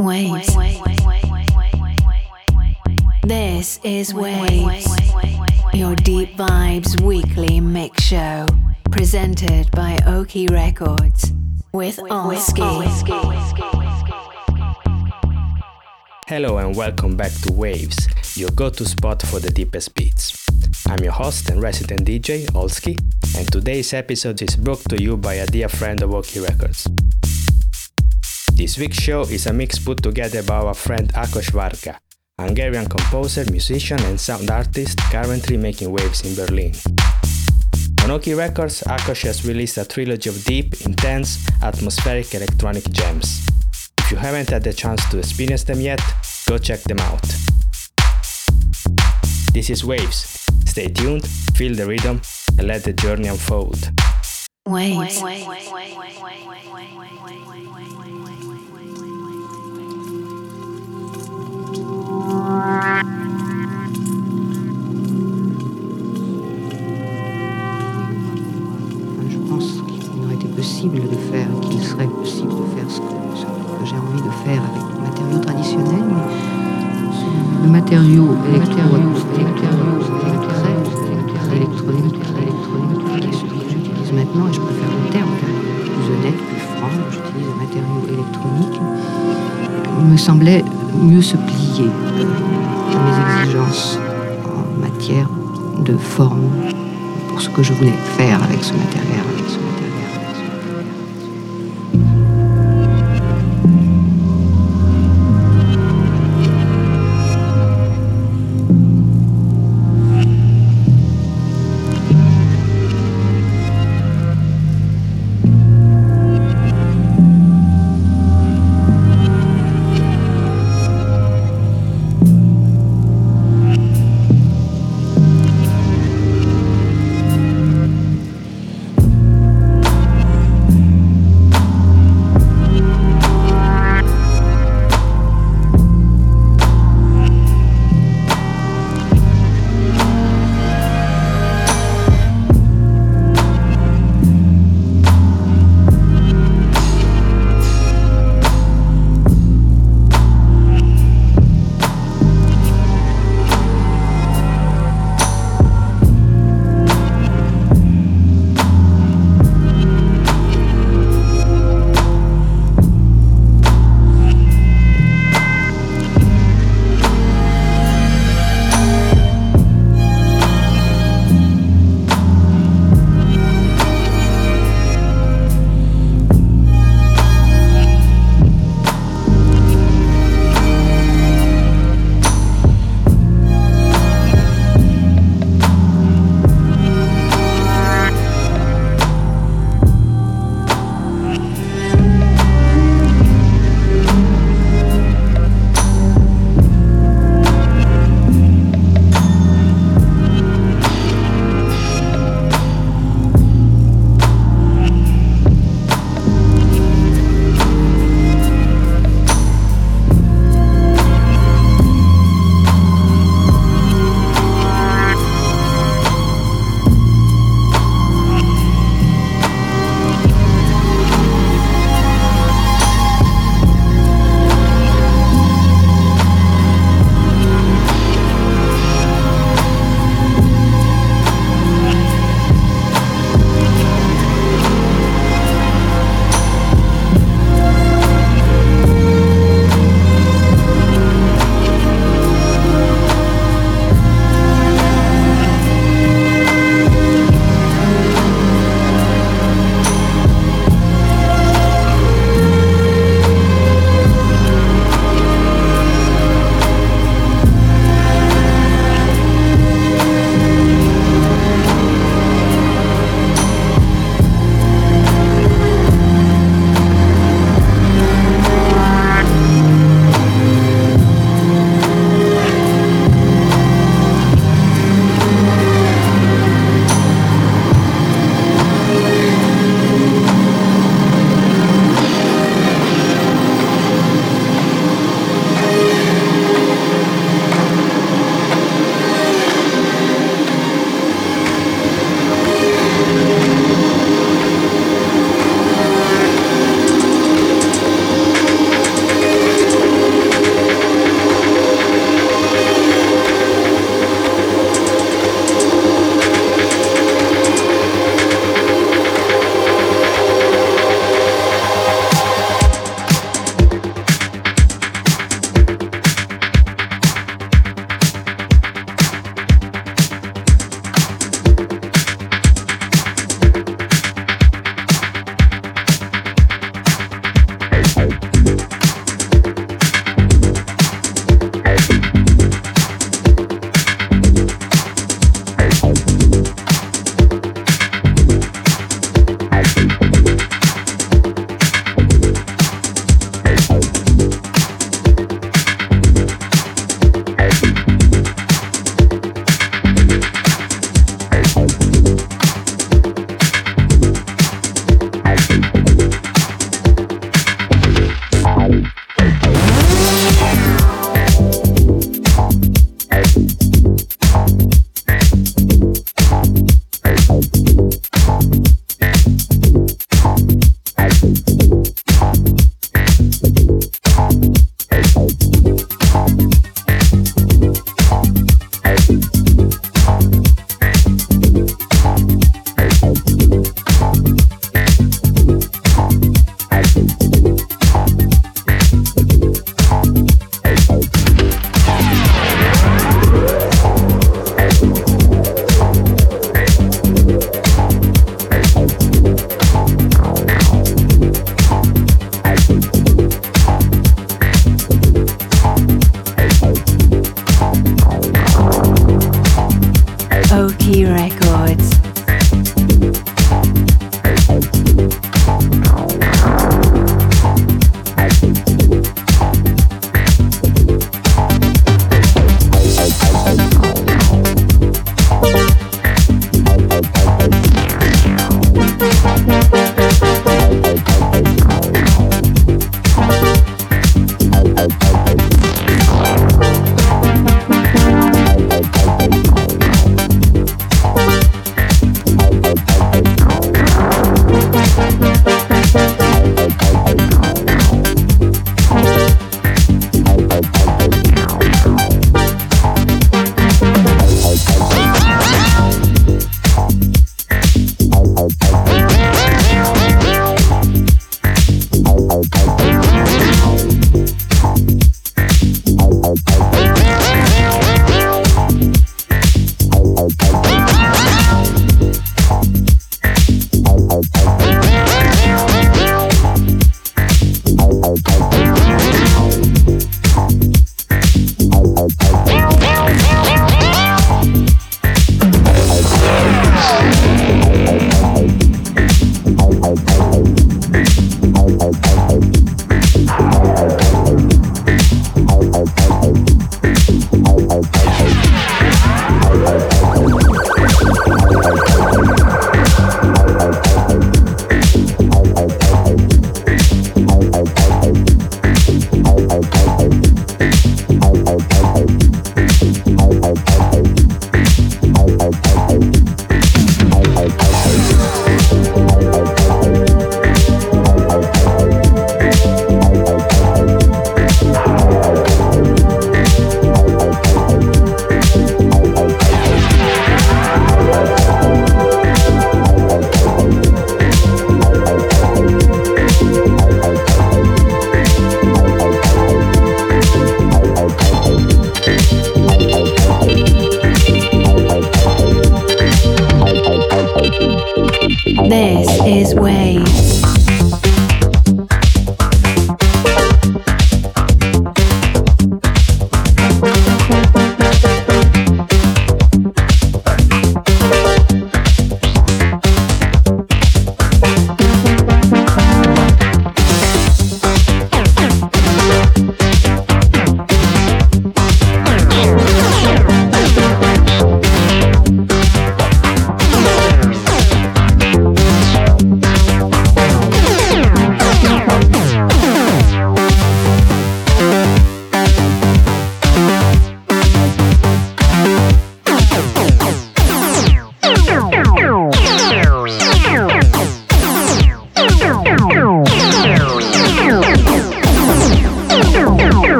Waves. This is Waves, your deep vibes weekly mix show, presented by OAKHI Records with Olskee. Hello and welcome back to Waves, your go-to spot for the deepest beats. I'm your host and resident DJ, Olskee, and today's episode is brought to you by a dear friend of OAKHI Records. This week's show is a mix put together by our friend Akosch Warga, Hungarian composer, musician, and sound artist currently making waves in Berlin. On OAKHI Records, Akosch has released a trilogy of deep, intense, atmospheric electronic gems. If you haven't had the chance to experience them yet, go check them out. This is Waves. Stay tuned, feel the rhythm, and let the journey unfold. Waves. Je pense qu'il aurait été possible de faire, qu'il serait possible de faire ce que, ce que j'ai envie de faire avec le matériau traditionnel, mais le matériau électronique, et je préfère le terme, il est plus honnête, plus franc, j'utilise un matériau électronique, me semblait mieux se plier à mes exigences en matière de forme pour ce que je voulais faire. Avec ce matériel,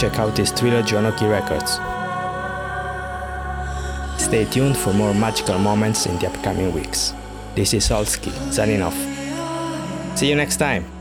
check out his trilogy on OAKHI Records. Stay tuned for more magical moments in the upcoming weeks. This is Olskee, signing off. See you next time!